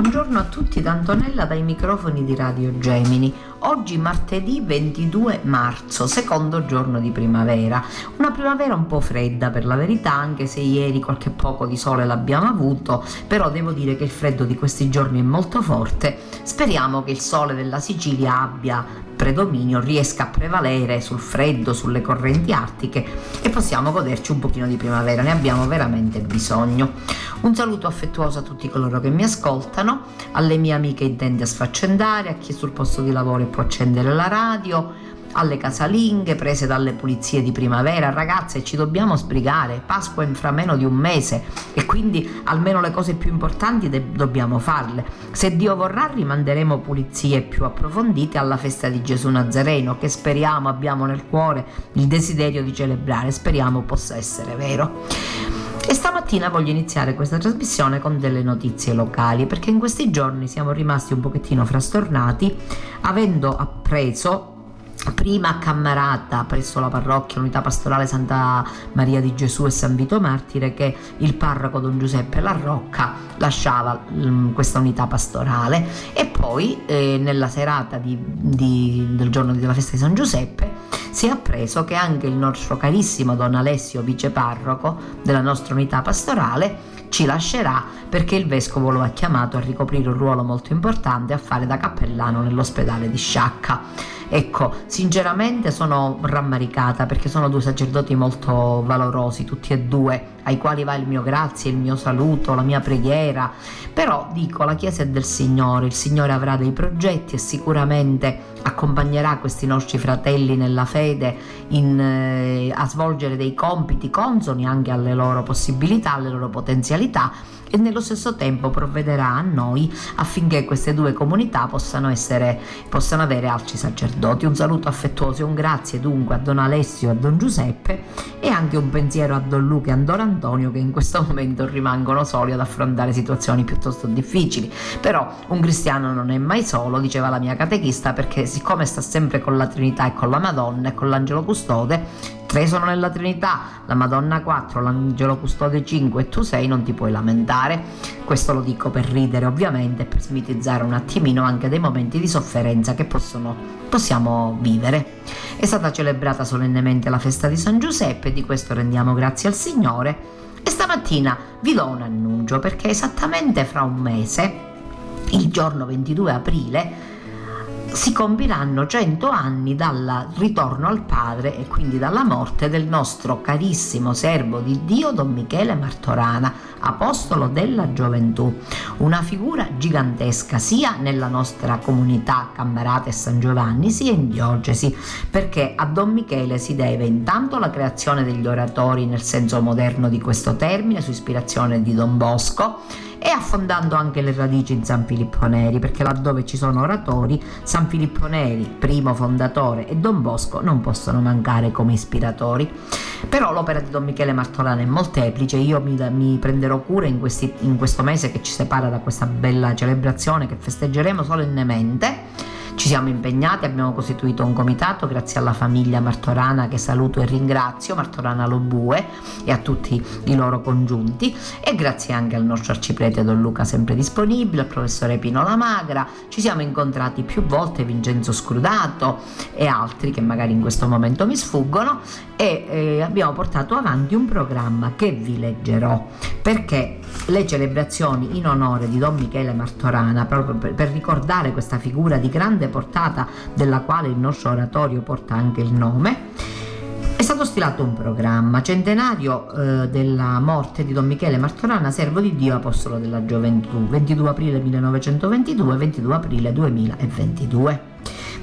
Buongiorno a tutti da Antonella dai microfoni di Radio Gemini. Oggi martedì 22 marzo, secondo giorno di primavera. Una primavera un po' fredda per la verità, anche se ieri qualche poco di sole l'abbiamo avuto, però devo dire che il freddo di questi giorni è molto forte. Speriamo che il sole della Sicilia abbia predominio riesca a prevalere sul freddo, sulle correnti artiche e possiamo goderci un pochino di primavera, ne abbiamo veramente bisogno. Un saluto affettuoso a tutti coloro che mi ascoltano, alle mie amiche intende a sfaccendare, a chi sul posto di lavoro può accendere la radio, alle casalinghe prese dalle pulizie di primavera. Ragazze, ci dobbiamo sbrigare. Pasqua in fra meno di un mese e quindi almeno le cose più importanti de- dobbiamo farle. Se Dio vorrà, rimanderemo pulizie più approfondite alla festa di Gesù Nazareno, che speriamo abbiamo nel cuore il desiderio di celebrare. Speriamo possa essere vero. E stamattina voglio iniziare questa trasmissione con delle notizie locali, perché in questi giorni siamo rimasti un pochettino frastornati, avendo appreso prima Cammarata presso la parrocchia Unità Pastorale Santa Maria di Gesù e San Vito Martire che il parroco Don Giuseppe La Rocca lasciava um, questa unità pastorale. E poi eh, nella serata di, di, del giorno della festa di San Giuseppe si è appreso che anche il nostro carissimo Don Alessio viceparroco della nostra unità pastorale ci lascerà perché il vescovo lo ha chiamato a ricoprire un ruolo molto importante a fare da cappellano nell'ospedale di Sciacca. Ecco, sinceramente sono rammaricata perché sono due sacerdoti molto valorosi, tutti e due, ai quali va il mio grazie, il mio saluto, la mia preghiera. Però dico, la Chiesa è del Signore, il Signore avrà dei progetti e sicuramente accompagnerà questi nostri fratelli nella fede in, eh, a svolgere dei compiti consoni anche alle loro possibilità, alle loro potenzialità e nello stesso tempo provvederà a noi affinché queste due comunità possano, essere, possano avere altri sacerdoti. Un saluto affettuoso e un grazie dunque a Don Alessio e a Don Giuseppe e anche un pensiero a Don Luca e a Don Antonio che in questo momento rimangono soli ad affrontare situazioni piuttosto difficili. Però un cristiano non è mai solo, diceva la mia catechista, perché siccome sta sempre con la Trinità e con la Madonna e con l'angelo custode, Tre sono nella Trinità, la Madonna 4, l'Angelo Custode 5 e tu sei, non ti puoi lamentare. Questo lo dico per ridere ovviamente, per smitizzare un attimino anche dei momenti di sofferenza che possono, possiamo vivere. È stata celebrata solennemente la festa di San Giuseppe, di questo rendiamo grazie al Signore. E stamattina vi do un annuncio perché esattamente fra un mese, il giorno 22 aprile, si compiranno 100 anni dal ritorno al Padre e quindi dalla morte del nostro carissimo servo di Dio Don Michele Martorana, apostolo della gioventù, una figura gigantesca sia nella nostra comunità Cammarata e San Giovanni sia in diocesi, perché a Don Michele si deve intanto la creazione degli oratori nel senso moderno di questo termine su ispirazione di Don Bosco, e affondando anche le radici in San Filippo Neri, perché laddove ci sono oratori, San Filippo Neri, primo fondatore, e Don Bosco non possono mancare come ispiratori. Però l'opera di Don Michele Martolana è molteplice, io mi, mi prenderò cura in, questi, in questo mese che ci separa da questa bella celebrazione che festeggeremo solennemente ci siamo impegnati, abbiamo costituito un comitato grazie alla famiglia Martorana che saluto e ringrazio, Martorana Lobue e a tutti i loro congiunti. E grazie anche al nostro arciprete Don Luca sempre disponibile, al professore Pino Lamagra, ci siamo incontrati più volte Vincenzo Scrudato e altri che magari in questo momento mi sfuggono. E eh, abbiamo portato avanti un programma che vi leggerò perché le celebrazioni in onore di Don Michele Martorana, proprio per, per, ricordare questa figura di grande portata della quale il nostro oratorio porta anche il nome, è stato stilato un programma centenario eh, della morte di Don Michele Martorana, servo di Dio, apostolo della gioventù, 22 aprile 1922, 22 aprile 2022.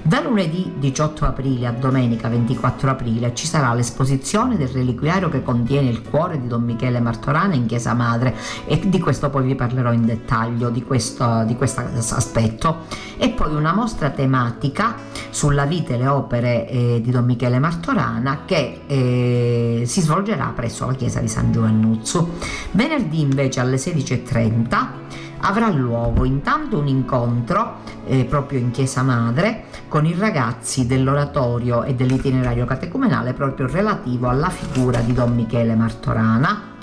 Da lunedì 18 aprile a domenica 24 aprile ci sarà l'esposizione del reliquiario che contiene il cuore di Don Michele Martorana in Chiesa Madre e di questo poi vi parlerò in dettaglio di questo, di questo aspetto e poi una mostra tematica sulla vita e le opere eh, di Don Michele Martorana che eh, si svolgerà presso la chiesa di San Giovannuzzo. Venerdì invece alle 16.30 avrà luogo intanto un incontro eh, proprio in Chiesa Madre con i ragazzi dell'oratorio e dell'itinerario catecumenale proprio relativo alla figura di Don Michele Martorana.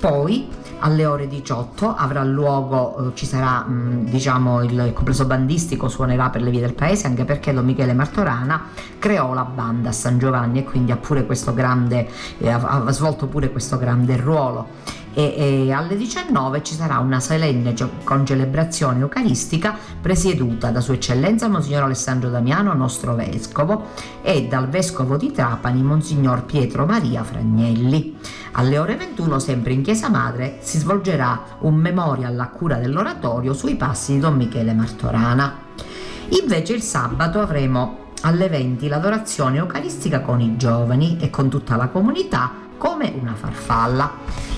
Poi alle ore 18 avrà luogo, eh, ci sarà mh, diciamo il complesso bandistico suonerà per le vie del paese anche perché Don Michele Martorana creò la banda a San Giovanni e quindi ha pure questo grande, eh, ha, ha svolto pure questo grande ruolo e, e alle 19 ci sarà una solenne concelebrazione eucaristica presieduta da Sua Eccellenza Monsignor Alessandro Damiano, nostro vescovo, e dal vescovo di Trapani, Monsignor Pietro Maria Fragnelli. Alle ore 21, sempre in Chiesa Madre, si svolgerà un memorial a cura dell'oratorio sui passi di Don Michele Martorana. Invece il sabato avremo alle 20 l'adorazione eucaristica con i giovani e con tutta la comunità come una farfalla.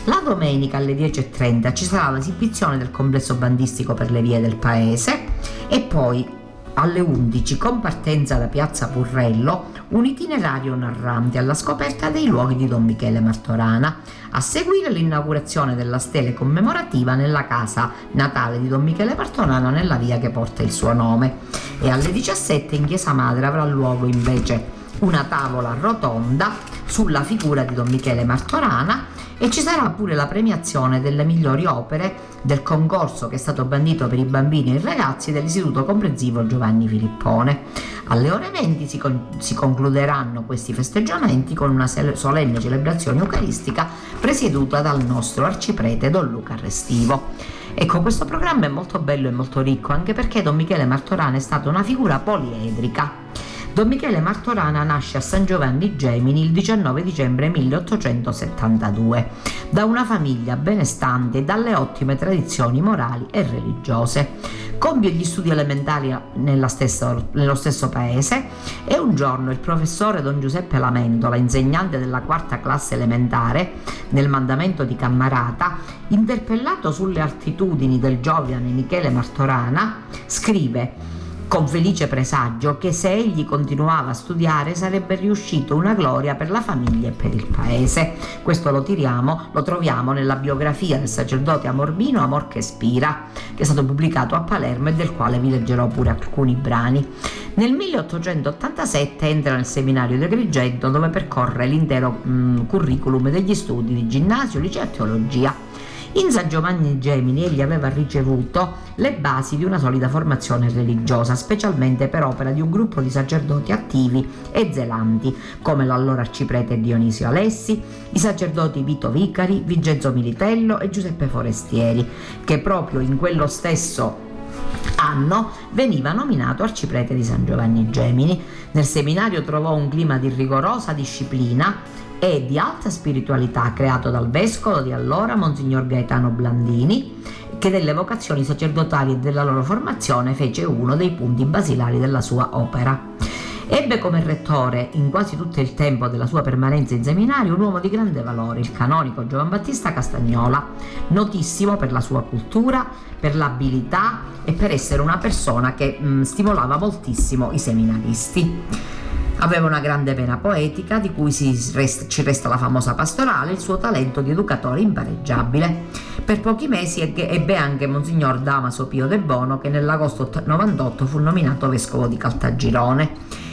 La domenica alle 10.30 ci sarà l'esibizione del complesso bandistico per le vie del paese e poi alle 11 con partenza da Piazza Purrello un itinerario narrante alla scoperta dei luoghi di Don Michele Martorana, a seguire l'inaugurazione della stele commemorativa nella casa natale di Don Michele Martorana nella via che porta il suo nome e alle 17 in Chiesa Madre avrà luogo invece una tavola rotonda sulla figura di Don Michele Martorana e ci sarà pure la premiazione delle migliori opere del concorso che è stato bandito per i bambini e i ragazzi dell'Istituto Comprensivo Giovanni Filippone. Alle ore 20 si, con- si concluderanno questi festeggiamenti con una solenne celebrazione eucaristica presieduta dal nostro arciprete Don Luca Restivo. Ecco, questo programma è molto bello e molto ricco anche perché Don Michele Martorana è stata una figura poliedrica Don Michele Martorana nasce a San Giovanni Gemini il 19 dicembre 1872 da una famiglia benestante e dalle ottime tradizioni morali e religiose. Compie gli studi elementari stessa, nello stesso paese e un giorno il professore Don Giuseppe Lamentola, insegnante della quarta classe elementare nel mandamento di Cammarata, interpellato sulle altitudini del giovane Michele Martorana, scrive con felice presagio che se egli continuava a studiare sarebbe riuscito una gloria per la famiglia e per il paese. Questo lo, tiriamo, lo troviamo nella biografia del sacerdote Amorbino Amor che spira, che è stato pubblicato a Palermo e del quale vi leggerò pure alcuni brani. Nel 1887 entra nel seminario di Agrigento dove percorre l'intero mh, curriculum degli studi di ginnasio, liceo e teologia. In San Giovanni Gemini egli aveva ricevuto le basi di una solida formazione religiosa, specialmente per opera di un gruppo di sacerdoti attivi e zelanti, come l'allora arciprete Dionisio Alessi, i sacerdoti Vito Vicari, Vincenzo Militello e Giuseppe Forestieri, che proprio in quello stesso anno veniva nominato arciprete di San Giovanni Gemini. Nel seminario trovò un clima di rigorosa disciplina e di alta spiritualità creato dal vescovo di allora, Monsignor Gaetano Blandini, che delle vocazioni sacerdotali e della loro formazione fece uno dei punti basilari della sua opera. Ebbe come rettore in quasi tutto il tempo della sua permanenza in seminario un uomo di grande valore, il canonico Giovan Battista Castagnola, notissimo per la sua cultura, per l'abilità e per essere una persona che mh, stimolava moltissimo i seminaristi. Aveva una grande pena poetica di cui resta, ci resta la famosa pastorale, il suo talento di educatore impareggiabile. Per pochi mesi ebbe anche Monsignor Damaso Pio De Bono che nell'agosto 98 fu nominato vescovo di Caltagirone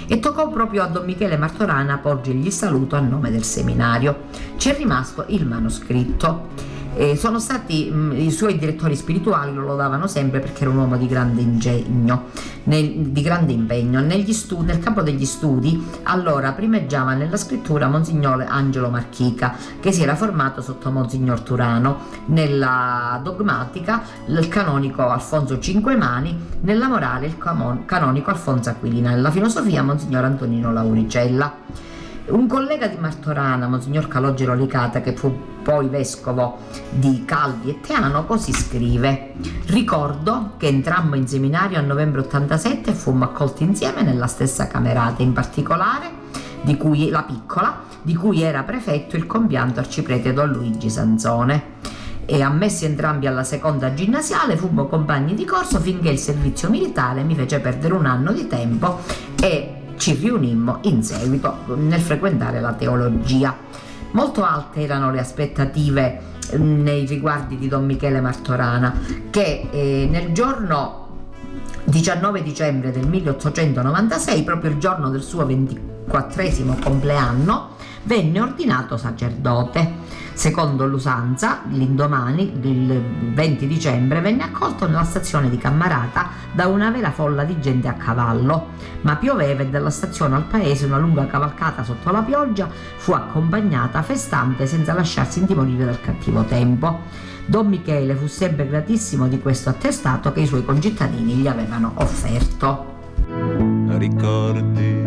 e toccò proprio a Don Michele Martorana porgergli saluto a nome del seminario. Ci è rimasto il manoscritto. Eh, sono stati mh, i suoi direttori spirituali lo lodavano sempre perché era un uomo di grande ingegno, nel, di grande impegno. Stu- nel campo degli studi allora primeggiava nella scrittura Monsignor Angelo Marchica che si era formato sotto Monsignor Turano, nella dogmatica il canonico Alfonso Cinquemani, nella morale il canonico Alfonso Aquilina, nella filosofia Monsignor Antonino Lauricella. Un collega di Martorana, Monsignor Calogero Licata, che fu poi vescovo di Calvi e Teano, così scrive: Ricordo che entrammo in seminario a novembre 87 e fummo accolti insieme nella stessa camerata, in particolare di cui la piccola, di cui era prefetto il compianto arciprete Don Luigi Sanzone. E ammessi entrambi alla seconda ginnasiale, fummo compagni di corso finché il servizio militare mi fece perdere un anno di tempo e ci riunimmo in seguito nel frequentare la teologia. Molto alte erano le aspettative eh, nei riguardi di Don Michele Martorana che eh, nel giorno 19 dicembre del 1896, proprio il giorno del suo 24 compleanno, venne ordinato sacerdote. Secondo l'usanza, l'indomani, il 20 dicembre, venne accolto nella stazione di Cammarata da una vera folla di gente a cavallo, ma pioveva e dalla stazione al paese una lunga cavalcata sotto la pioggia fu accompagnata festante senza lasciarsi intimorire dal cattivo tempo. Don Michele fu sempre gratissimo di questo attestato che i suoi concittadini gli avevano offerto. Ricordi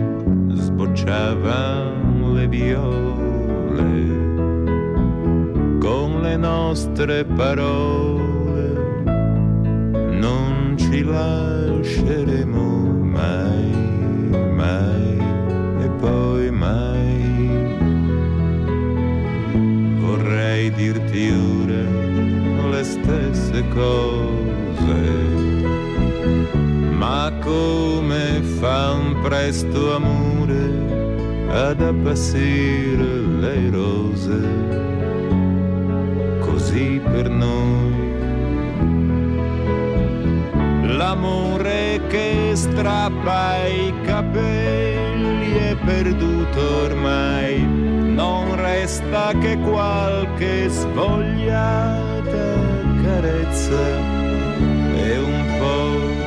sbocciavano le viole con le nostre parole non ci lasceremo mai, mai e poi mai. Vorrei dirti ora le stesse cose, ma come fa un presto amore ad appassire le rose? così per noi. L'amore che strappa i capelli è perduto ormai, non resta che qualche svogliata carezza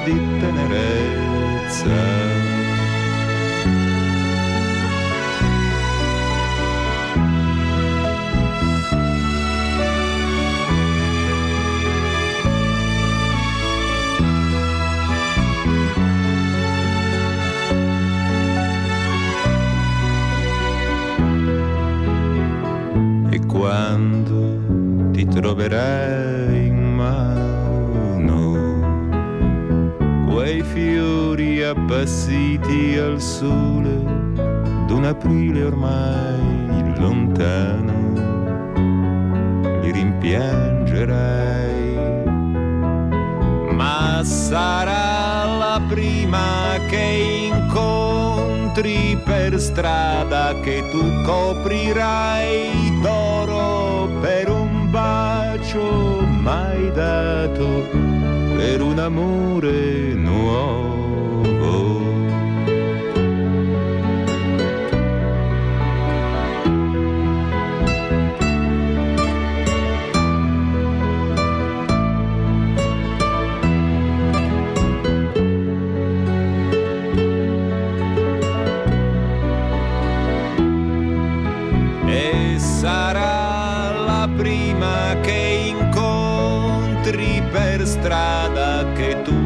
di tenerezza. Appassiti al sole d'un aprile ormai lontano, li rimpiangerai, ma sarà la prima che incontri per strada che tu coprirai per un bacio mai dato, per un amore nuovo. Strada che tu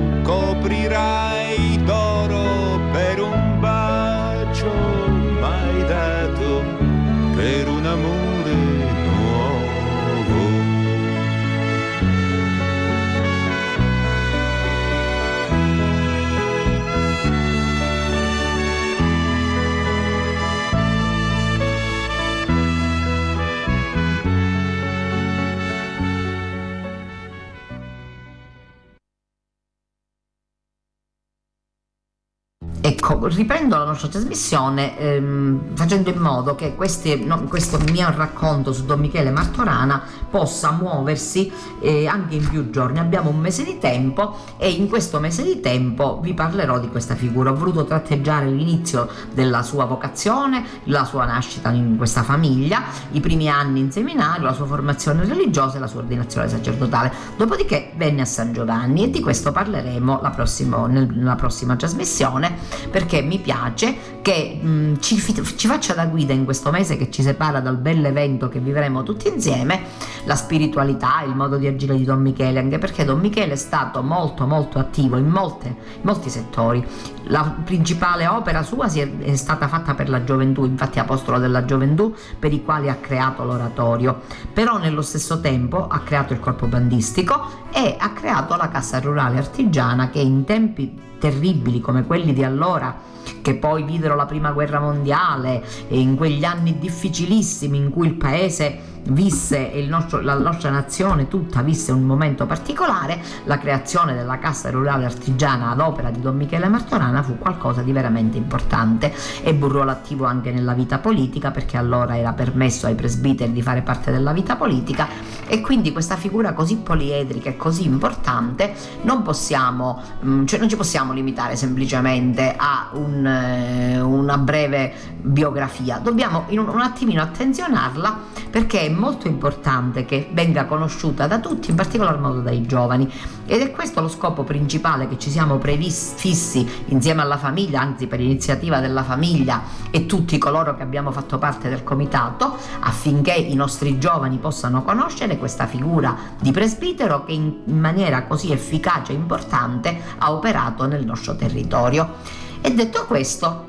riprendo la nostra trasmissione ehm, facendo in modo che questi, no, questo mio racconto su Don Michele Martorana possa muoversi eh, anche in più giorni. Abbiamo un mese di tempo e in questo mese di tempo vi parlerò di questa figura. Ho voluto tratteggiare l'inizio della sua vocazione, la sua nascita in questa famiglia, i primi anni in seminario, la sua formazione religiosa e la sua ordinazione sacerdotale. Dopodiché venne a San Giovanni e di questo parleremo la prossima, nella prossima trasmissione perché mi piace che mh, mm, ci, ci, faccia da guida in questo mese che ci separa dal bell'evento che vivremo tutti insieme, la spiritualità, il modo di agire di Don Michele, anche perché Don Michele è stato molto molto attivo in, molte, in molti settori. La principale opera sua è, stata fatta per la gioventù, infatti apostolo della gioventù, per i quali ha creato l'oratorio, però nello stesso tempo ha creato il corpo bandistico e ha creato la cassa rurale artigiana che in tempi terribili come quelli di allora che poi videro la prima guerra mondiale e in quegli anni difficilissimi in cui il paese visse nostro, la nostra nazione tutta visse un momento particolare, la creazione della Cassa Rurale Artigiana ad opera di Don Michele Martorana fu qualcosa di veramente importante. Ebbe un ruolo attivo anche nella vita politica perché allora era permesso ai presbiteri di fare parte della vita politica e quindi questa figura così poliedrica e così importante non possiamo, mm, cioè non ci possiamo limitare semplicemente a un, eh, una breve biografia, dobbiamo un, un attimino attenzionarla perché è molto importante che venga conosciuta da tutti, in particolar modo dai giovani. Ed è questo lo scopo principale che ci siamo prefissi insieme alla famiglia, anzi per iniziativa della famiglia e tutti coloro che abbiamo fatto parte del comitato, affinché i nostri giovani possano conoscere questa figura di presbitero che in maniera così efficace e importante ha operato nel nostro territorio. E detto questo,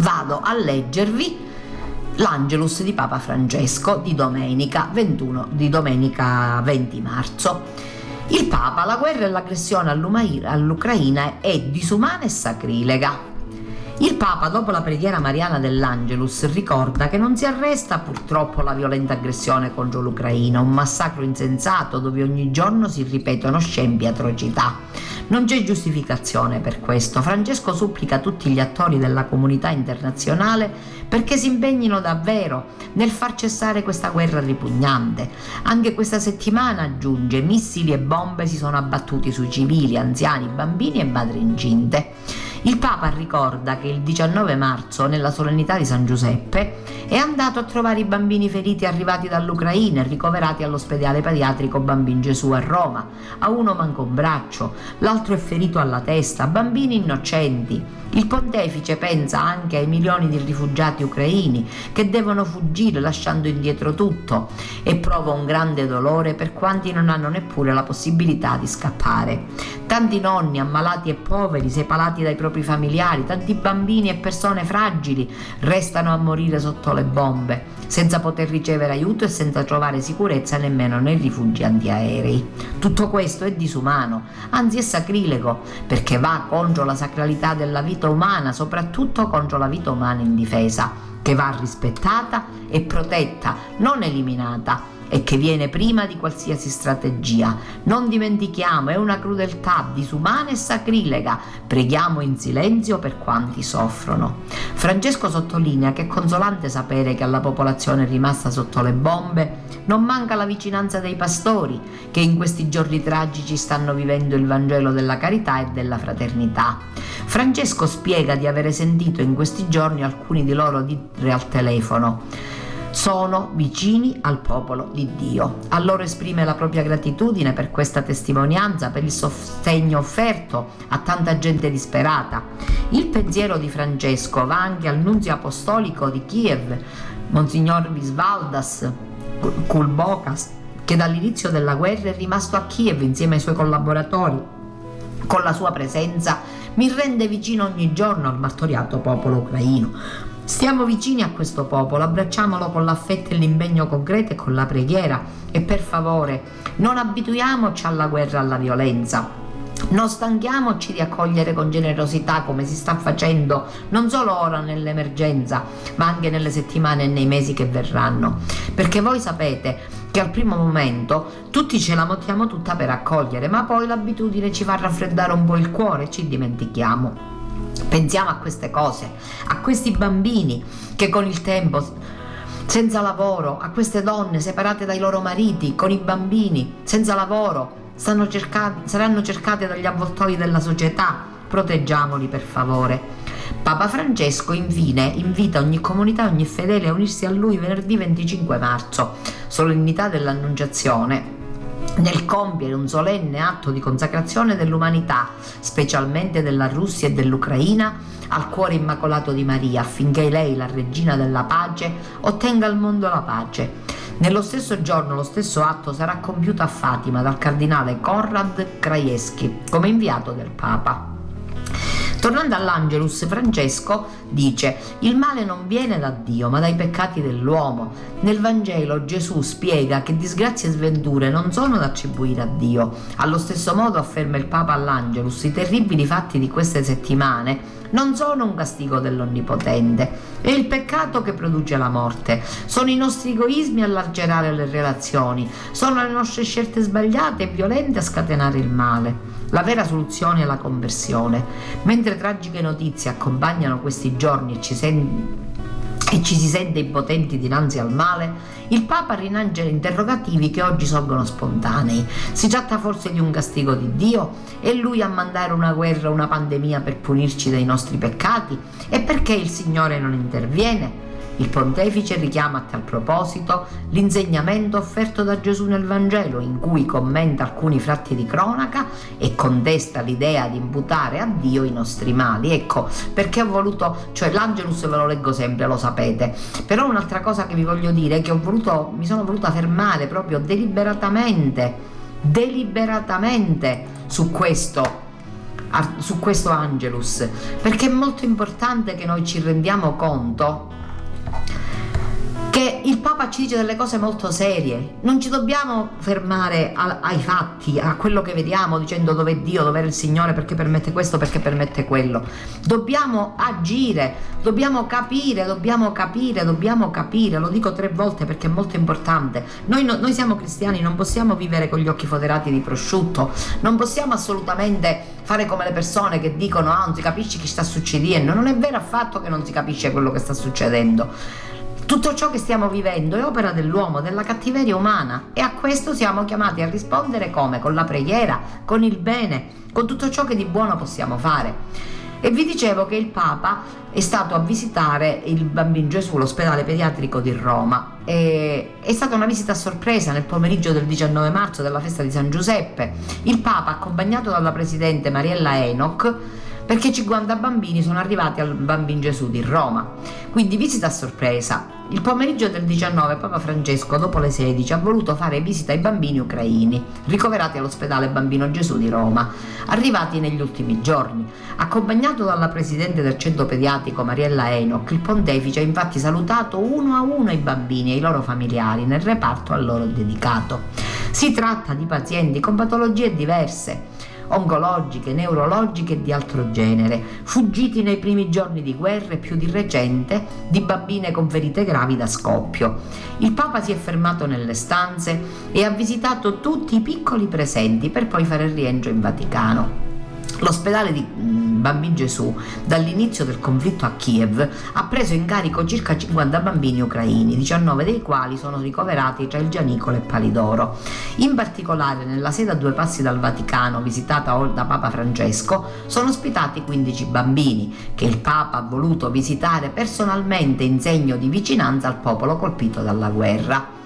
vado a leggervi l'Angelus di Papa Francesco di domenica 21 di domenica 20 marzo. Il Papa, la guerra e l'aggressione all'Ucraina è disumana e sacrilega. Il Papa, dopo la preghiera mariana dell'Angelus, ricorda che non si arresta purtroppo la violenta aggressione contro l'Ucraina, un massacro insensato dove ogni giorno si ripetono scempi atrocità. Non c'è giustificazione per questo. Francesco supplica tutti gli attori della comunità internazionale perché si impegnino davvero nel far cessare questa guerra ripugnante. Anche questa settimana, aggiunge, missili e bombe si sono abbattuti sui civili, anziani, bambini e madri incinte. Il Papa ricorda che il 19 marzo, nella solennità di San Giuseppe, è andato a trovare i bambini feriti arrivati dall'Ucraina e ricoverati all'ospedale pediatrico Bambin Gesù a Roma. A uno manca un braccio, l'altro è ferito alla testa, bambini innocenti. Il pontefice pensa anche ai milioni di rifugiati ucraini che devono fuggire lasciando indietro tutto e prova un grande dolore per quanti non hanno neppure la possibilità di scappare. Tanti nonni ammalati e poveri, separati dai propri familiari, tanti bambini e persone fragili restano a morire sotto le bombe, senza poter ricevere aiuto e senza trovare sicurezza nemmeno nei rifugi antiaerei. Tutto questo è disumano, anzi è sacrilego, perché va contro la sacralità della vita vita umana, soprattutto contro la vita umana indifesa, che va rispettata e protetta, non eliminata e che viene prima di qualsiasi strategia. Non dimentichiamo, è una crudeltà disumana e sacrilega. Preghiamo in silenzio per quanti soffrono. Francesco sottolinea che è consolante sapere che alla popolazione rimasta sotto le bombe non manca la vicinanza dei pastori che in questi giorni tragici stanno vivendo il Vangelo della carità e della fraternità. Francesco spiega di avere sentito in questi giorni alcuni di loro dire al telefono sono vicini al popolo di Dio. A loro esprime la propria gratitudine per questa testimonianza, per il sostegno offerto a tanta gente disperata. Il pensiero di Francesco va anche al nunzio apostolico di Kiev, Monsignor Visvaldas Kulbokas, che dall'inizio della guerra è rimasto a Kiev insieme ai suoi collaboratori. Con la sua presenza mi rende vicino ogni giorno al martoriato popolo ucraino. Stiamo vicini a questo popolo, abbracciamolo con l'affetto e l'impegno concreto e con la preghiera e per favore non abituiamoci alla guerra e alla violenza. Non stanchiamoci di accogliere con generosità come si sta facendo non solo ora nell'emergenza, ma anche nelle settimane e nei mesi che verranno. Perché voi sapete che al primo momento tutti ce la mettiamo tutta per accogliere, ma poi l'abitudine ci fa raffreddare un po' il cuore e ci dimentichiamo. Pensiamo a queste cose, a questi bambini che con il tempo senza lavoro, a queste donne separate dai loro mariti, con i bambini, senza lavoro, cerca- saranno cercate dagli avvoltoi della società. Proteggiamoli per favore. Papa Francesco infine invita ogni comunità ogni fedele a unirsi a lui venerdì 25 marzo, solennità dell'Annunciazione, nel compiere un solenne atto di consacrazione dell'umanità, specialmente della Russia e dell'Ucraina, al cuore immacolato di Maria, affinché lei, la regina della pace, ottenga al mondo la pace. Nello stesso giorno lo stesso atto sarà compiuto a Fatima dal cardinale Konrad Krajewski come inviato del Papa. Tornando all'Angelus, Francesco dice: Il male non viene da Dio, ma dai peccati dell'uomo. Nel Vangelo Gesù spiega che disgrazie e sventure non sono da attribuire a Dio. Allo stesso modo afferma il Papa all'Angelus: i terribili fatti di queste settimane non sono un castigo dell'Onnipotente, è il peccato che produce la morte, sono i nostri egoismi a lacerare le relazioni, sono le nostre scelte sbagliate e violente a scatenare il male. La vera soluzione è la conversione. Mentre tragiche notizie accompagnano questi giorni e ci, sen- e ci si sente impotenti dinanzi al male, il Papa rilancia interrogativi che oggi sorgono spontanei. Si tratta forse di un castigo di Dio? È Lui a mandare una guerra, una pandemia per punirci dei nostri peccati? E perché il Signore non interviene? Il pontefice richiama a tal proposito l'insegnamento offerto da Gesù nel Vangelo, in cui commenta alcuni fratti di cronaca e contesta l'idea di imputare a Dio i nostri mali. Ecco perché ho voluto, cioè l'Angelus ve lo leggo sempre, lo sapete, però un'altra cosa che vi voglio dire è che voluto, mi sono voluta fermare proprio deliberatamente, deliberatamente su questo su questo Angelus, perché è molto importante che noi ci rendiamo conto che il Papa ci dice delle cose molto serie, non ci dobbiamo fermare a, ai fatti, a quello che vediamo dicendo dove è Dio, dove è il Signore, perché permette questo, perché permette quello. Dobbiamo agire, dobbiamo capire, dobbiamo capire, dobbiamo capire, lo dico tre volte perché è molto importante. Noi, no, noi siamo cristiani, non possiamo vivere con gli occhi foderati di prosciutto, non possiamo assolutamente fare come le persone che dicono ah non si capisce chi sta succedendo, non è vero affatto che non si capisce quello che sta succedendo. Tutto ciò che stiamo vivendo è opera dell'uomo, della cattiveria umana e a questo siamo chiamati a rispondere come? Con la preghiera, con il bene, con tutto ciò che di buono possiamo fare. E vi dicevo che il Papa è stato a visitare il bambino Gesù, l'ospedale pediatrico di Roma. E è stata una visita a sorpresa nel pomeriggio del 19 marzo della festa di San Giuseppe. Il Papa, accompagnato dalla presidente Mariella Enoch, perché 50 bambini sono arrivati al Bambino Gesù di Roma. Quindi visita a sorpresa. Il pomeriggio del 19 Papa Francesco, dopo le 16, ha voluto fare visita ai bambini ucraini, ricoverati all'ospedale Bambino Gesù di Roma, arrivati negli ultimi giorni. Accompagnato dalla presidente del centro pediatrico Mariella Enoch, il pontefice ha infatti salutato uno a uno i bambini e i loro familiari nel reparto a loro dedicato. Si tratta di pazienti con patologie diverse oncologiche, neurologiche e di altro genere, fuggiti nei primi giorni di guerra e più di recente di bambine con ferite gravi da scoppio. Il Papa si è fermato nelle stanze e ha visitato tutti i piccoli presenti per poi fare il rientro in Vaticano. L'ospedale di mm, Bambin Gesù, dall'inizio del conflitto a Kiev, ha preso in carico circa 50 bambini ucraini, 19 dei quali sono ricoverati tra il Gianicolo e Palidoro. In particolare, nella sede a due passi dal Vaticano, visitata da Papa Francesco, sono ospitati 15 bambini, che il Papa ha voluto visitare personalmente in segno di vicinanza al popolo colpito dalla guerra.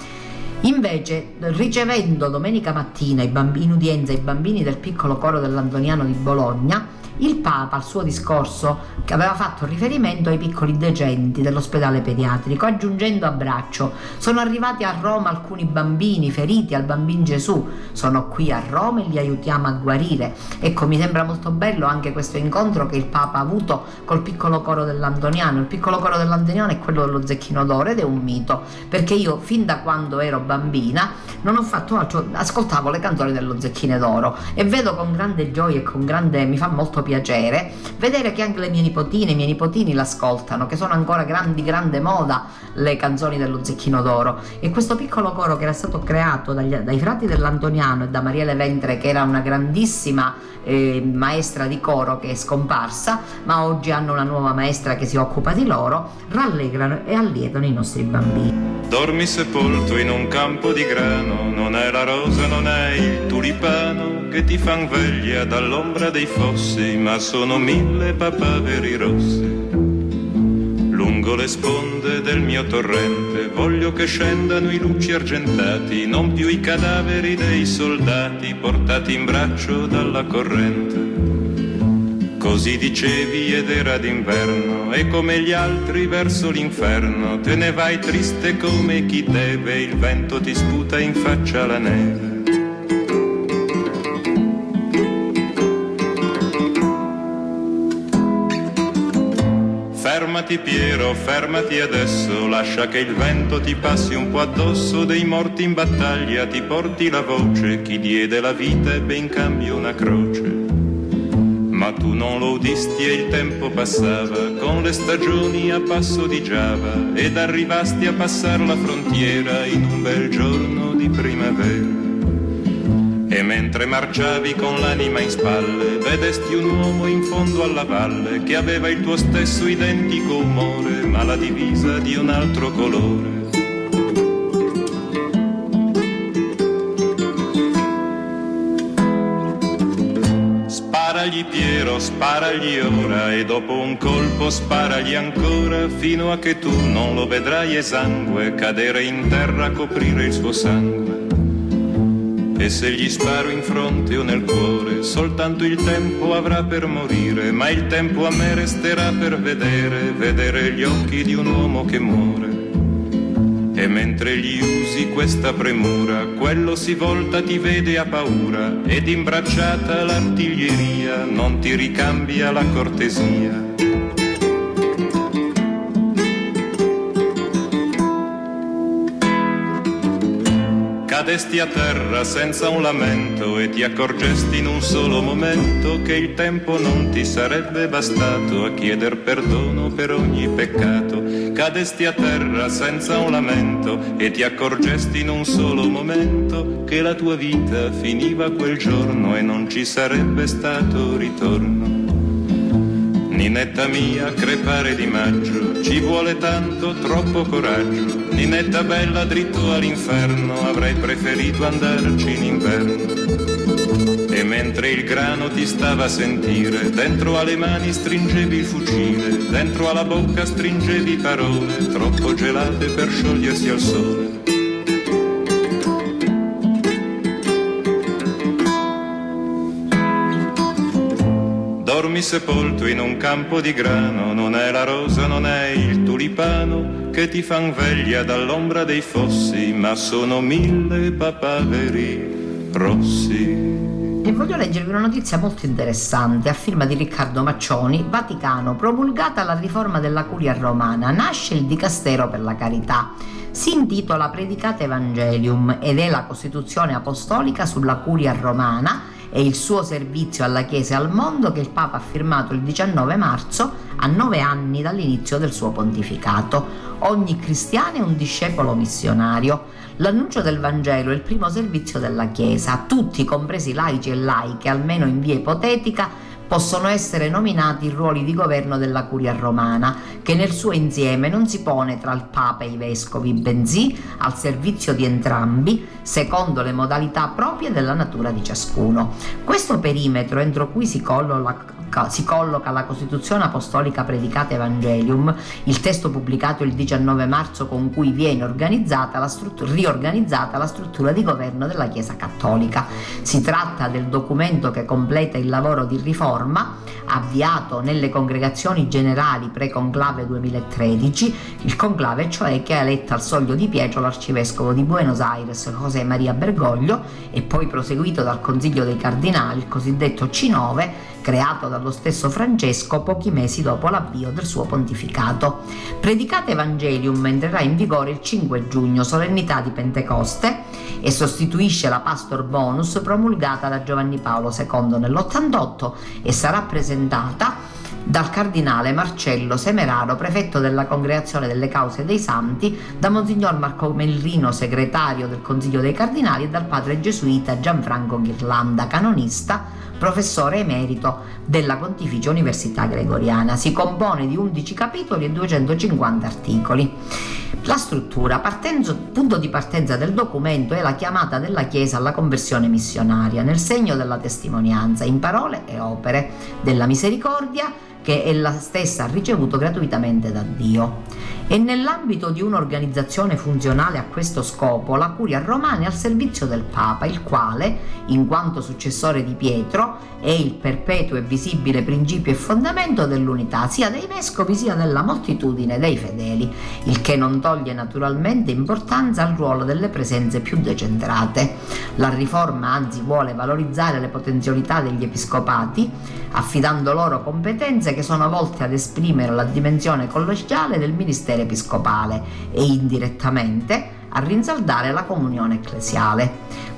Invece, ricevendo domenica mattina in udienza i bambini del piccolo coro dell'Antoniano di Bologna, il Papa al suo discorso aveva fatto riferimento ai piccoli decenti dell'ospedale pediatrico, aggiungendo a braccio, sono arrivati a Roma alcuni bambini feriti al bambino Gesù, sono qui a Roma e li aiutiamo a guarire. Ecco, mi sembra molto bello anche questo incontro che il Papa ha avuto col piccolo coro dell'Antoniano. Il piccolo coro dell'Antoniano è quello dello Zecchino d'Oro ed è un mito, perché io fin da quando ero bambina non ho fatto altro, ascoltavo le canzoni dello Zecchino d'Oro e vedo con grande gioia e con grande, mi fa molto piacere piacere vedere che anche le mie nipotine, i miei nipotini l'ascoltano, che sono ancora grandi, grande moda le canzoni dello Zecchino d'Oro. E questo piccolo coro che era stato creato dagli, dai frati dell'Antoniano e da Marielle Ventre, che era una grandissima eh, maestra di coro che è scomparsa, ma oggi hanno una nuova maestra che si occupa di loro, rallegrano e allietano i nostri bambini. Dormi sepolto in un campo di grano, non è la rosa, non è il tulipano che ti fan veglia dall'ombra dei fossi, ma sono mille papaveri rossi. Lungo le sponde del mio torrente voglio che scendano i luci argentati, non più i cadaveri dei soldati portati in braccio dalla corrente. Così dicevi ed era d'inverno e come gli altri verso l'inferno te ne vai triste come chi deve, il vento ti sputa in faccia la neve. Fermati Piero, fermati adesso, lascia che il vento ti passi un po' addosso, dei morti in battaglia ti porti la voce, chi diede la vita ebbe in cambio una croce. Ma tu non lo udisti e il tempo passava, con le stagioni a passo di Giava, ed arrivasti a passar la frontiera in un bel giorno di primavera. E mentre marciavi con l'anima in spalle, vedesti un uomo in fondo alla valle che aveva il tuo stesso identico umore, ma la divisa di un altro colore. Sparagli Piero, sparagli ora e dopo un colpo sparagli ancora fino a che tu non lo vedrai esangue cadere in terra a coprire il suo sangue. E se gli sparo in fronte o nel cuore, soltanto il tempo avrà per morire, ma il tempo a me resterà per vedere, vedere gli occhi di un uomo che muore. E mentre gli usi questa premura, quello si volta, ti vede a paura, ed imbracciata l'artiglieria non ti ricambia la cortesia. Cadesti a terra senza un lamento e ti accorgesti in un solo momento che il tempo non ti sarebbe bastato a chieder perdono per ogni peccato. Cadesti a terra senza un lamento e ti accorgesti in un solo momento che la tua vita finiva quel giorno e non ci sarebbe stato ritorno. Ninetta mia, crepare di maggio, ci vuole tanto, troppo coraggio. Ninetta bella, dritto all'inferno, avrei preferito andarci in inverno. E mentre il grano ti stava a sentire, dentro alle mani stringevi il fucile, dentro alla bocca stringevi parole, troppo gelate per sciogliersi al sole. Sepolto in un campo di grano, non è la rosa, non è il tulipano che ti fan veglia dall'ombra dei fossi, ma sono mille papaveri rossi. E voglio leggervi una notizia molto interessante a firma di Riccardo Maccioni, Vaticano, promulgata la riforma della curia romana, nasce il Dicastero per la carità. Si intitola Predicate Evangelium ed è la Costituzione apostolica sulla curia romana e il suo servizio alla Chiesa e al mondo che il Papa ha firmato il 19 marzo a nove anni dall'inizio del suo pontificato. Ogni cristiano è un discepolo missionario. L'annuncio del Vangelo è il primo servizio della Chiesa. Tutti, compresi laici e laiche, almeno in via ipotetica, possono essere nominati in ruoli di governo della curia romana, che nel suo insieme non si pone tra il Papa e i vescovi, bensì al servizio di entrambi, secondo le modalità proprie della natura di ciascuno. Questo perimetro entro cui si colloca si colloca la Costituzione Apostolica Predicata Evangelium, il testo pubblicato il 19 marzo con cui viene la riorganizzata la struttura di governo della Chiesa Cattolica. Si tratta del documento che completa il lavoro di riforma avviato nelle congregazioni generali pre-conclave 2013, il conclave cioè che ha eletto al soglio di Pietro l'arcivescovo di Buenos Aires José Maria Bergoglio e poi proseguito dal Consiglio dei Cardinali, il cosiddetto C9, creato dallo stesso Francesco pochi mesi dopo l'avvio del suo pontificato. Predicate Evangelium entrerà in vigore il 5 giugno, solennità di Pentecoste, e sostituisce la Pastor Bonus promulgata da Giovanni Paolo II nell'88 e sarà presentata dal cardinale Marcello Semeraro, prefetto della Congregazione delle Cause dei Santi, da Monsignor Marco Mellino, segretario del Consiglio dei Cardinali, e dal padre gesuita Gianfranco Ghirlanda, canonista, professore emerito della Pontificia Università Gregoriana. Si compone di 11 capitoli e 250 articoli. La struttura, partenzo, punto di partenza del documento è la chiamata della Chiesa alla conversione missionaria, nel segno della testimonianza, in parole e opere, della misericordia che ella stessa ha ricevuto gratuitamente da Dio. E nell'ambito di un'organizzazione funzionale a questo scopo, la Curia romana è al servizio del Papa, il quale, in quanto successore di Pietro, è il perpetuo e visibile principio e fondamento dell'unità sia dei vescovi sia della moltitudine dei fedeli, il che non toglie naturalmente importanza al ruolo delle presenze più decentrate. La riforma anzi vuole valorizzare le potenzialità degli episcopati, affidando loro competenze che sono volte ad esprimere la dimensione collegiale del ministero episcopale e indirettamente a rinsaldare la comunione ecclesiale.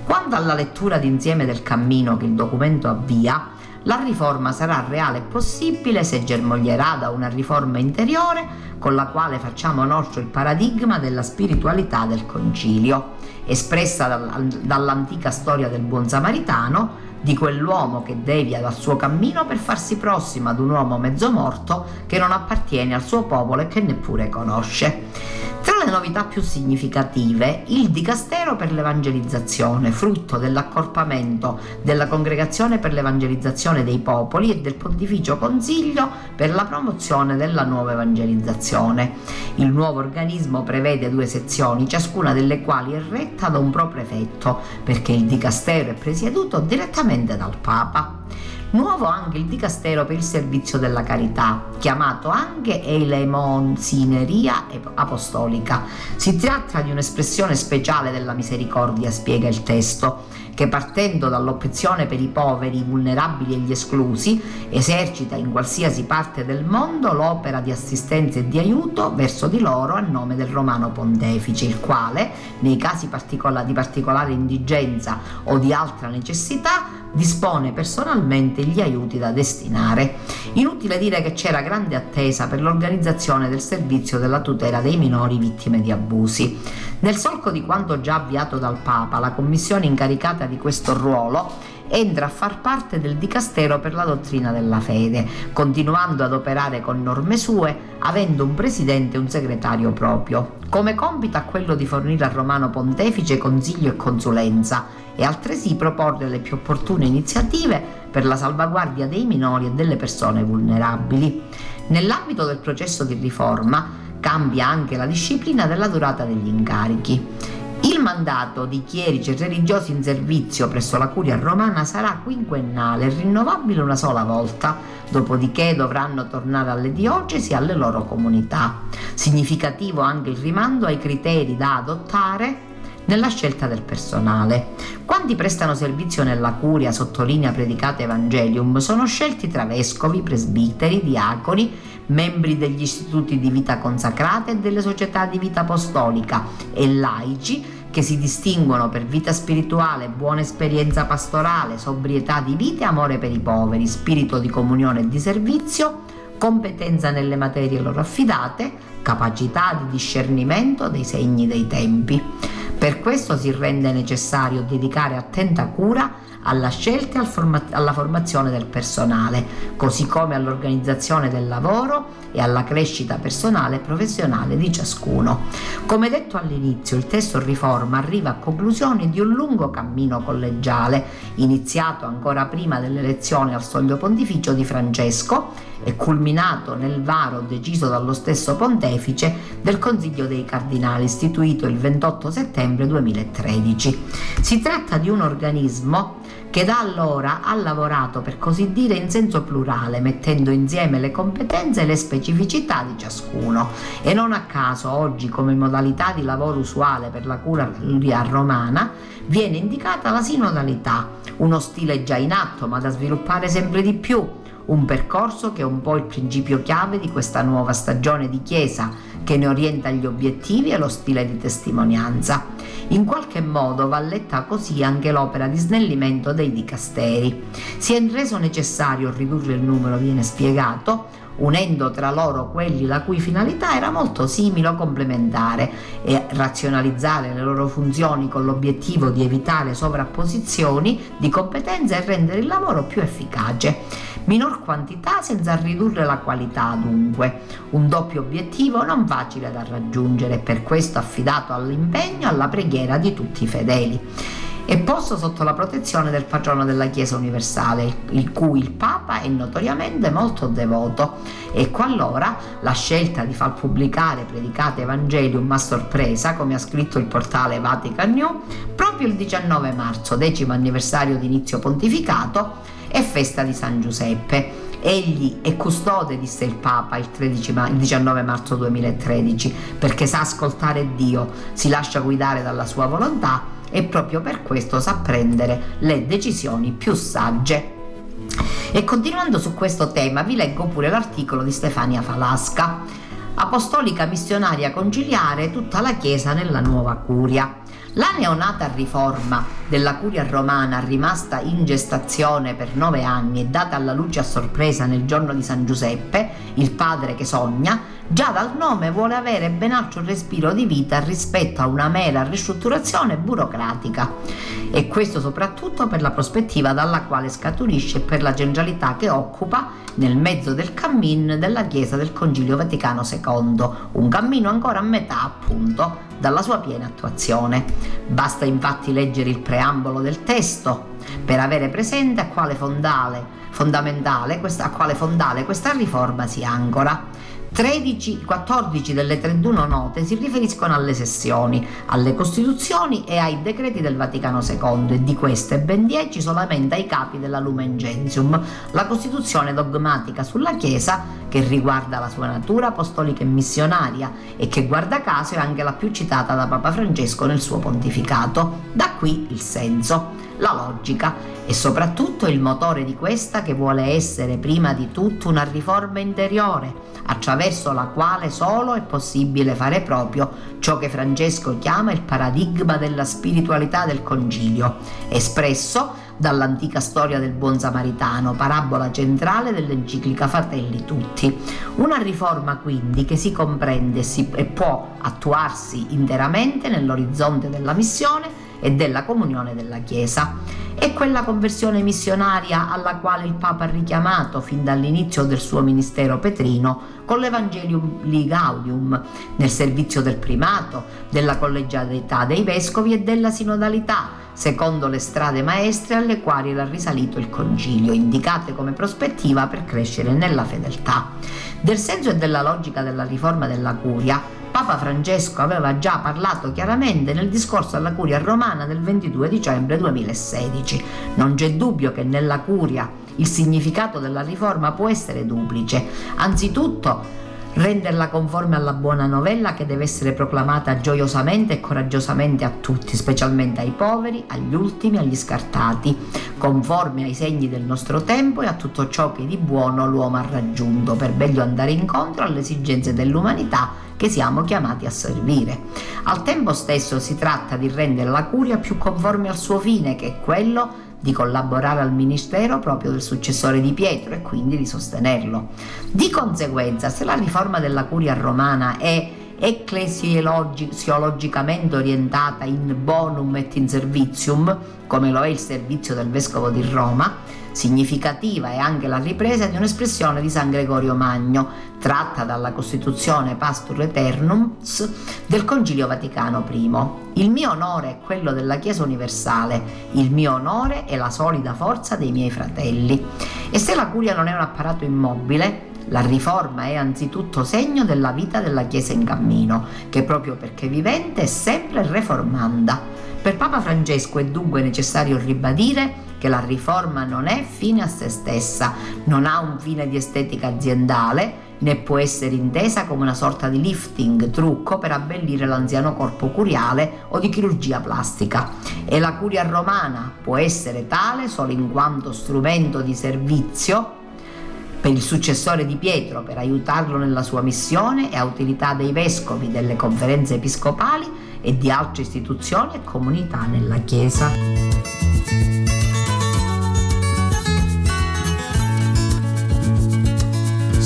Quanto alla lettura d'insieme del cammino che il documento avvia, la riforma sarà reale e possibile se germoglierà da una riforma interiore con la quale facciamo nostro il paradigma della spiritualità del concilio, espressa dall'antica storia del buon samaritano di quell'uomo che devia dal suo cammino per farsi prossimo ad un uomo mezzo morto che non appartiene al suo popolo e che neppure conosce. Tra le novità più significative, il Dicastero per l'Evangelizzazione, frutto dell'accorpamento della Congregazione per l'Evangelizzazione dei Popoli e del Pontificio Consiglio per la promozione della nuova evangelizzazione. Il nuovo organismo prevede due sezioni, ciascuna delle quali è retta da un pro-prefetto, perché il Dicastero è presieduto direttamente dal Papa. Nuovo anche il Dicastero per il servizio della carità, chiamato anche Elemonsineria Apostolica. Si tratta di un'espressione speciale della misericordia, spiega il testo, che partendo dall'opzione per i poveri, i vulnerabili e gli esclusi, esercita in qualsiasi parte del mondo l'opera di assistenza e di aiuto verso di loro a nome del Romano Pontefice, il quale, nei casi particola- di particolare indigenza o di altra necessità, dispone personalmente gli aiuti da destinare. Inutile dire che c'era grande attesa per l'organizzazione del servizio della tutela dei minori vittime di abusi. Nel solco di quanto già avviato dal Papa, la commissione incaricata di questo ruolo entra a far parte del Dicastero per la dottrina della fede, continuando ad operare con norme sue, avendo un presidente e un segretario proprio. Come compito a quello di fornire al Romano Pontefice consiglio e consulenza e altresì proporre le più opportune iniziative per la salvaguardia dei minori e delle persone vulnerabili. Nell'ambito del processo di riforma cambia anche la disciplina della durata degli incarichi. Mandato di chierici religiosi in servizio presso la curia romana sarà quinquennale, rinnovabile una sola volta, dopodiché dovranno tornare alle diocesi e alle loro comunità. Significativo anche il rimando ai criteri da adottare nella scelta del personale. Quanti prestano servizio nella curia, sottolinea Predicate Evangelium, sono scelti tra vescovi, presbiteri, diaconi, membri degli istituti di vita consacrata e delle società di vita apostolica e laici che si distinguono per vita spirituale, buona esperienza pastorale, sobrietà di vita e amore per i poveri, spirito di comunione e di servizio, competenza nelle materie loro affidate, capacità di discernimento dei segni dei tempi. Per questo si rende necessario dedicare attenta cura alla scelta e alla formazione del personale, così come all'organizzazione del lavoro e alla crescita personale e professionale di ciascuno. Come detto all'inizio, il testo riforma arriva a conclusione di un lungo cammino collegiale, iniziato ancora prima dell'elezione al soglio pontificio di Francesco e culminato nel varo deciso dallo stesso pontefice del Consiglio dei Cardinali istituito il 28 settembre 2013. Si tratta di un organismo che da allora ha lavorato per così dire in senso plurale, mettendo insieme le competenze e le specificità di ciascuno. E non a caso oggi come modalità di lavoro usuale per la curia romana viene indicata la sinodalità, uno stile già in atto ma da sviluppare sempre di più un percorso che è un po' il principio chiave di questa nuova stagione di Chiesa che ne orienta gli obiettivi e lo stile di testimonianza. In qualche modo va letta così anche l'opera di snellimento dei dicasteri. Si è reso necessario ridurre il numero, viene spiegato, unendo tra loro quelli la cui finalità era molto simile o complementare e razionalizzare le loro funzioni con l'obiettivo di evitare sovrapposizioni di competenze e rendere il lavoro più efficace. Minor quantità senza ridurre la qualità dunque, un doppio obiettivo non facile da raggiungere, per questo affidato all'impegno e alla preghiera di tutti i fedeli è posto sotto la protezione del patrono della Chiesa universale, il cui il Papa è notoriamente molto devoto. E qualora la scelta di far pubblicare predicate Evangelium a sorpresa, come ha scritto il portale Vatican New, proprio il 19 marzo, decimo anniversario di inizio pontificato, è festa di San Giuseppe. Egli è custode, disse il Papa il, 13, il 19 marzo 2013, perché sa ascoltare Dio, si lascia guidare dalla sua volontà e proprio per questo sa prendere le decisioni più sagge. E continuando su questo tema vi leggo pure l'articolo di Stefania Falasca, Apostolica missionaria conciliare tutta la Chiesa nella nuova curia. La neonata riforma della curia romana rimasta in gestazione per nove anni e data alla luce a sorpresa nel giorno di San Giuseppe, il padre che sogna, già dal nome vuole avere ben altro respiro di vita rispetto a una mera ristrutturazione burocratica. E questo soprattutto per la prospettiva dalla quale scaturisce e per la centralità che occupa nel mezzo del cammin della Chiesa del Concilio Vaticano II, un cammino ancora a metà appunto dalla sua piena attuazione. Basta infatti leggere il preambolo del testo per avere presente a quale fondale questa, a quale fondale questa riforma si ancora. 13, 14 delle 31 note si riferiscono alle sessioni, alle costituzioni e ai decreti del Vaticano II e di queste ben 10 solamente ai capi della Lumen Gentium, la costituzione dogmatica sulla Chiesa che riguarda la sua natura apostolica e missionaria e che guarda caso è anche la più citata da Papa Francesco nel suo pontificato. Da qui il senso la logica e soprattutto il motore di questa che vuole essere prima di tutto una riforma interiore, attraverso la quale solo è possibile fare proprio ciò che Francesco chiama il paradigma della spiritualità del concilio, espresso dall'antica storia del buon samaritano, parabola centrale dell'enciclica Fratelli Tutti. Una riforma quindi che si comprende e può attuarsi interamente nell'orizzonte della missione e della comunione della Chiesa. È quella conversione missionaria alla quale il Papa ha richiamato fin dall'inizio del suo ministero petrino con l'Evangelium Ligaudium, nel servizio del primato, della collegialità dei vescovi e della sinodalità, secondo le strade maestre alle quali era risalito il concilio, indicate come prospettiva per crescere nella fedeltà. Del senso e della logica della riforma della curia Papa Francesco aveva già parlato chiaramente nel discorso alla curia romana del 22 dicembre 2016. Non c'è dubbio che nella curia il significato della riforma può essere duplice. Anzitutto, renderla conforme alla buona novella che deve essere proclamata gioiosamente e coraggiosamente a tutti, specialmente ai poveri, agli ultimi, agli scartati, conforme ai segni del nostro tempo e a tutto ciò che di buono l'uomo ha raggiunto, per meglio andare incontro alle esigenze dell'umanità che siamo chiamati a servire. Al tempo stesso si tratta di rendere la curia più conforme al suo fine, che è quello di collaborare al ministero proprio del successore di Pietro e quindi di sostenerlo. Di conseguenza, se la riforma della curia romana è ecclesiologicamente orientata in bonum et in servitium, come lo è il servizio del vescovo di Roma, Significativa è anche la ripresa di un'espressione di San Gregorio Magno, tratta dalla Costituzione Pastor Eternum del Concilio Vaticano I. Il mio onore è quello della Chiesa universale, il mio onore è la solida forza dei miei fratelli. E se la curia non è un apparato immobile, la riforma è anzitutto segno della vita della Chiesa in cammino, che proprio perché vivente è sempre reformanda. Per Papa Francesco è dunque necessario ribadire che la riforma non è fine a se stessa, non ha un fine di estetica aziendale, né può essere intesa come una sorta di lifting, trucco per abbellire l'anziano corpo curiale o di chirurgia plastica. E la curia romana può essere tale solo in quanto strumento di servizio per il successore di Pietro, per aiutarlo nella sua missione e a utilità dei vescovi, delle conferenze episcopali e di altre istituzioni e comunità nella Chiesa.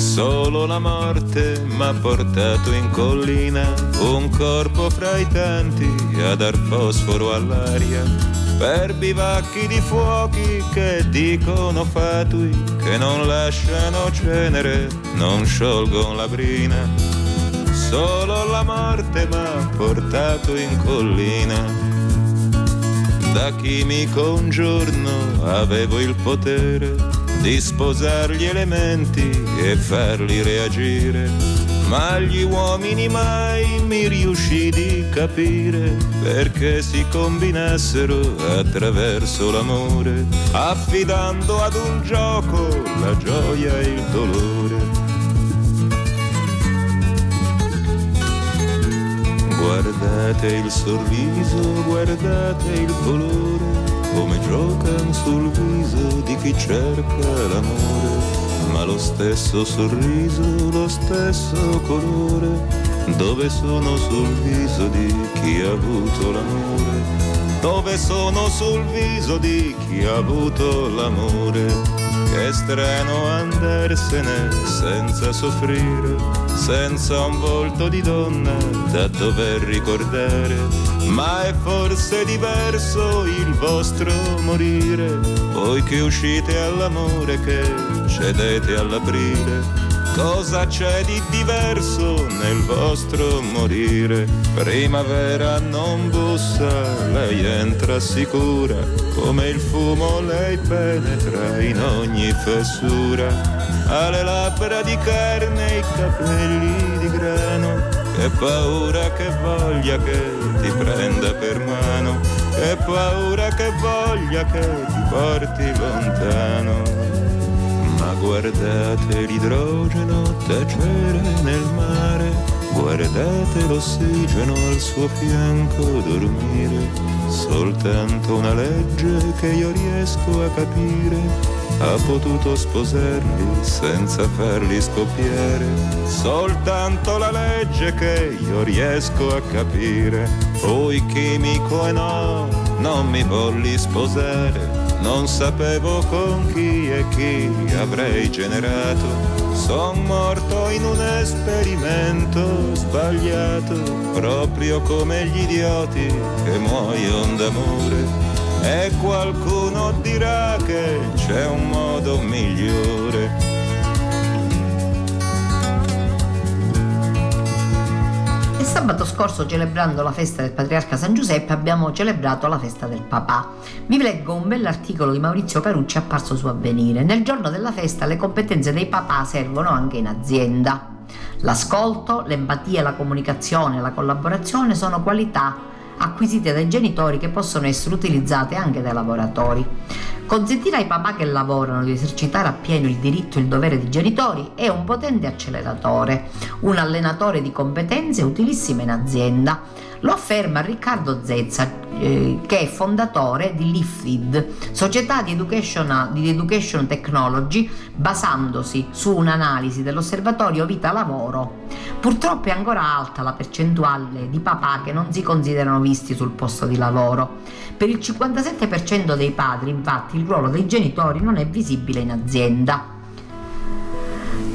Solo la morte m'ha portato in collina, un corpo fra i tanti a dar fosforo all'aria per bivacchi di fuochi che dicono fatui, che non lasciano cenere, non sciolgono la brina. Solo la morte m'ha portato in collina. Da chimico un giorno avevo il potere di sposare gli elementi e farli reagire ma gli uomini mai mi riuscì di capire perché si combinassero attraverso l'amore, affidando ad un gioco la gioia e il dolore. Guardate il sorriso, guardate il colore, come giocano sul viso di chi cerca l'amore ma lo stesso sorriso, lo stesso colore, dove sono sul viso di chi ha avuto l'amore, dove sono sul viso di chi ha avuto l'amore. Che strano andarsene senza soffrire, senza un volto di donna da dover ricordare, ma è forse diverso il vostro morire, voi che uscite all'amore che cedete all'aprile. Cosa c'è di diverso nel vostro morire? Primavera non bussa, lei entra sicura, come il fumo lei penetra in ogni fessura. Ha le labbra di carne e i capelli di grano, che paura che voglia che ti prenda per mano, che paura che voglia che ti porti lontano guardate l'idrogeno tacere nel mare, guardate l'ossigeno al suo fianco dormire, soltanto una legge che io riesco a capire ha potuto sposarli senza farli scoppiare. Soltanto la legge che io riesco a capire. Poi chimico e no, non mi volli sposare non sapevo con chi e chi avrei generato. Son morto in un esperimento sbagliato, proprio come gli idioti che muoiono d'amore. E qualcuno dirà che c'è un modo migliore sabato scorso, celebrando la festa del patriarca San Giuseppe, abbiamo celebrato la festa del papà. Vi leggo un bell'articolo di Maurizio Carucci apparso su Avvenire. Nel giorno della festa le competenze dei papà servono anche in azienda. L'ascolto, l'empatia, la comunicazione, la collaborazione sono qualità acquisite dai genitori che possono essere utilizzate anche dai lavoratori. Consentire ai papà che lavorano di esercitare appieno il diritto e il dovere di genitori è un potente acceleratore, un allenatore di competenze utilissime in azienda. Lo afferma Riccardo Zezza, eh, che è fondatore di LIFID, società di education, di education Technology, basandosi su un'analisi dell'osservatorio vita-lavoro. Purtroppo è ancora alta la percentuale di papà che non si considerano visti sul posto di lavoro. Per il 57% dei padri, infatti, il ruolo dei genitori non è visibile in azienda.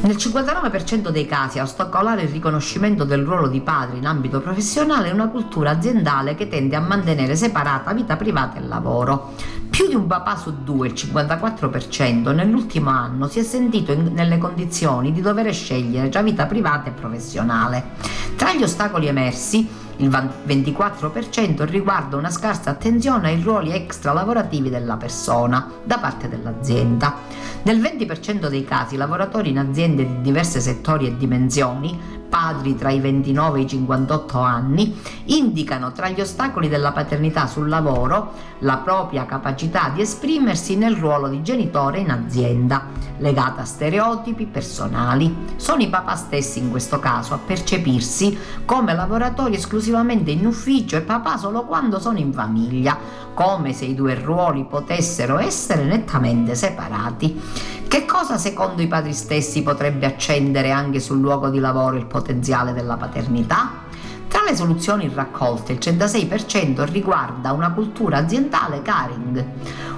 Nel 59% dei casi a ostacolare il riconoscimento del ruolo di padre in ambito professionale è una cultura aziendale che tende a mantenere separata vita privata e lavoro. Più di un papà su due, il 54%, nell'ultimo anno si è sentito in, nelle condizioni di dover scegliere tra vita privata e professionale. Tra gli ostacoli emersi, il 24% riguarda una scarsa attenzione ai ruoli extra lavorativi della persona da parte dell'azienda. Nel 20% dei casi, lavoratori in aziende di diversi settori e dimensioni padri tra i 29 e i 58 anni, indicano tra gli ostacoli della paternità sul lavoro la propria capacità di esprimersi nel ruolo di genitore in azienda, legata a stereotipi personali. Sono i papà stessi in questo caso a percepirsi come lavoratori esclusivamente esclusivamente in ufficio e papà solo quando sono in famiglia, come se i due ruoli potessero essere nettamente separati. Che cosa secondo i padri stessi potrebbe accendere anche sul luogo di lavoro il potenziale della paternità? Tra le soluzioni raccolte, il 36% riguarda una cultura aziendale caring,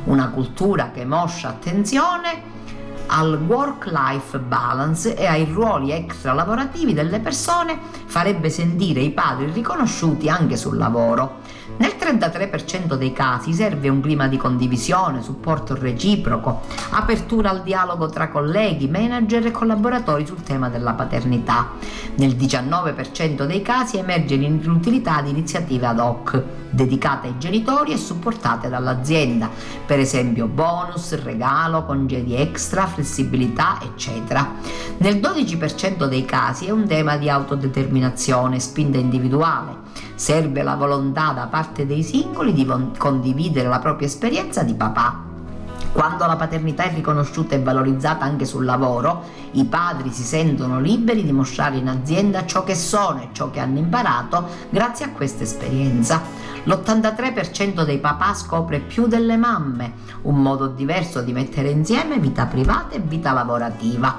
una cultura che moscia attenzione al work-life balance e ai ruoli extra lavorativi delle persone farebbe sentire i padri riconosciuti anche sul lavoro. Nel 33% dei casi serve un clima di condivisione, supporto reciproco, apertura al dialogo tra colleghi, manager e collaboratori sul tema della paternità. Nel 19% dei casi emerge l'inutilità di iniziative ad hoc, dedicate ai genitori e supportate dall'azienda, per esempio bonus, regalo, congedi extra, flessibilità, eccetera. Nel 12% dei casi è un tema di autodeterminazione, spinta individuale Serve la volontà da parte dei singoli di condividere la propria esperienza di papà. Quando la paternità è riconosciuta e valorizzata anche sul lavoro, i padri si sentono liberi di mostrare in azienda ciò che sono e ciò che hanno imparato grazie a questa esperienza. L'83% dei papà scopre più delle mamme, un modo diverso di mettere insieme vita privata e vita lavorativa.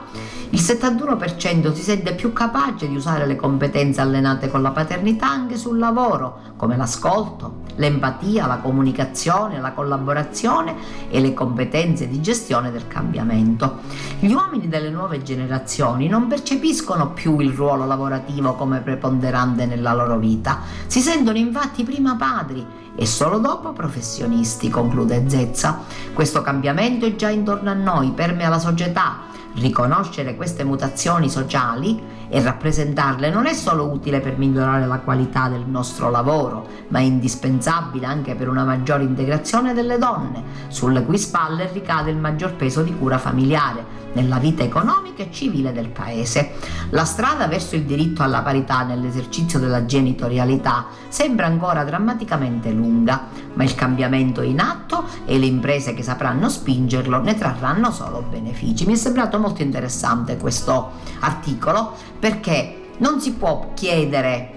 Il 71% si sente più capace di usare le competenze allenate con la paternità anche sul lavoro, come l'ascolto, l'empatia, la comunicazione, la collaborazione e le competenze di gestione del cambiamento. Gli uomini delle nuove generazioni non percepiscono più il ruolo lavorativo come preponderante nella loro vita, si sentono infatti prima padri e solo dopo professionisti, conclude Zezza. Questo cambiamento è già intorno a noi, permea la società Riconoscere queste mutazioni sociali e rappresentarle non è solo utile per migliorare la qualità del nostro lavoro, ma è indispensabile anche per una maggiore integrazione delle donne, sulle cui spalle ricade il maggior peso di cura familiare nella vita economica e civile del Paese. La strada verso il diritto alla parità nell'esercizio della genitorialità sembra ancora drammaticamente lunga, ma il cambiamento è in atto e le imprese che sapranno spingerlo ne trarranno solo benefici. Mi è sembrato molto interessante questo articolo perché non si può chiedere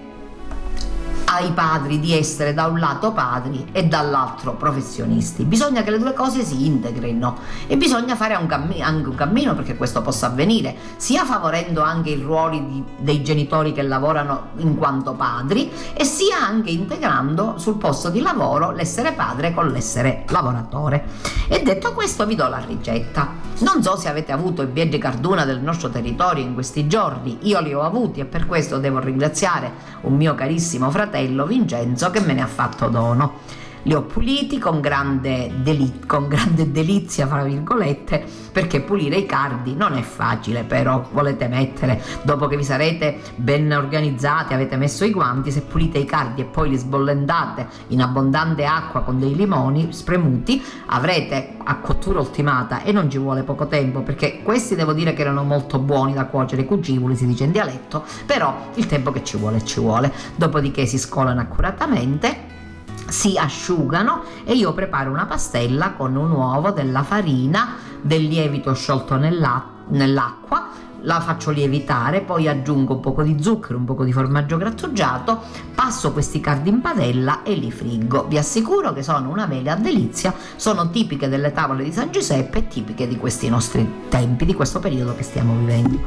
ai padri di essere da un lato padri e dall'altro professionisti. Bisogna che le due cose si integrino e bisogna fare un cammi- anche un cammino perché questo possa avvenire, sia favorendo anche i ruoli di, dei genitori che lavorano in quanto padri e sia anche integrando sul posto di lavoro l'essere padre con l'essere lavoratore. E detto questo vi do la ricetta. Non so se avete avuto i viaggi carduna del nostro territorio in questi giorni, io li ho avuti e per questo devo ringraziare un mio carissimo fratello fratello Vincenzo che me ne ha fatto dono. Li ho puliti con grande, deli- con grande delizia, fra virgolette, perché pulire i cardi non è facile, però volete mettere, dopo che vi sarete ben organizzati, avete messo i guanti, se pulite i cardi e poi li sbollentate in abbondante acqua con dei limoni spremuti, avrete a cottura ultimata e non ci vuole poco tempo, perché questi devo dire che erano molto buoni da cuocere, cucivoli si dice in dialetto, però il tempo che ci vuole ci vuole. Dopodiché si scolano accuratamente si asciugano e io preparo una pastella con un uovo, della farina, del lievito sciolto nell'acqua la faccio lievitare, poi aggiungo un po' di zucchero, un po' di formaggio grattugiato, passo questi cardi in padella e li friggo. Vi assicuro che sono una mega delizia, sono tipiche delle tavole di San Giuseppe tipiche di questi nostri tempi, di questo periodo che stiamo vivendo.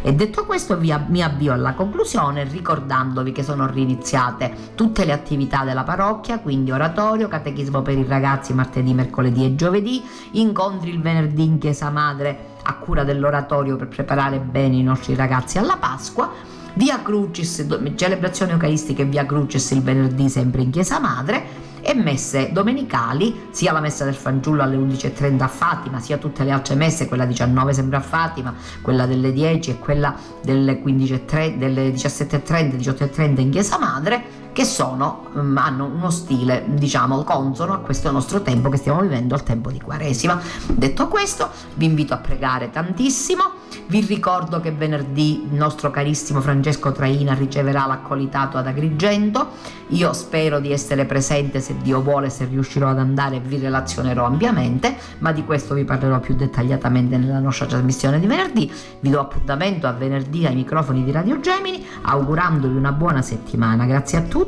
E detto questo mi avvio alla conclusione ricordandovi che sono riniziate tutte le attività della parrocchia, quindi oratorio, catechismo per i ragazzi martedì, mercoledì e giovedì, incontri il venerdì in chiesa madre a cura dell'oratorio per preparare bene i nostri ragazzi alla Pasqua. Via Crucis, celebrazioni eucaristiche Via Crucis il venerdì sempre in chiesa madre e messe domenicali, sia la messa del fanciullo alle 11.30 a Fatima, sia tutte le altre messe, quella 19 sempre a Fatima, quella delle 10 e quella delle, 15.30, delle 17.30 18.30 in chiesa madre che sono, um, hanno uno stile diciamo consono a questo nostro tempo che stiamo vivendo, al tempo di Quaresima. Detto questo, vi invito a pregare tantissimo Vi ricordo che venerdì il nostro carissimo Francesco Traina riceverà l'accolitato ad Agrigento. Io spero di essere presente se Dio vuole, se riuscirò ad andare vi relazionerò ampiamente, ma di questo vi parlerò più dettagliatamente nella nostra trasmissione di venerdì. Vi do appuntamento a venerdì ai microfoni di Radio Gemini, augurandovi una buona settimana. Grazie a tutti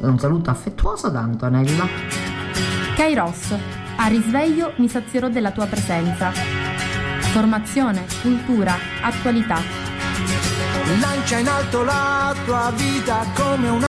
e un saluto affettuoso da Antonella. Kairos, a risveglio mi sazierò della tua presenza. Formazione, cultura, attualità. Lancia in alto la tua vita come una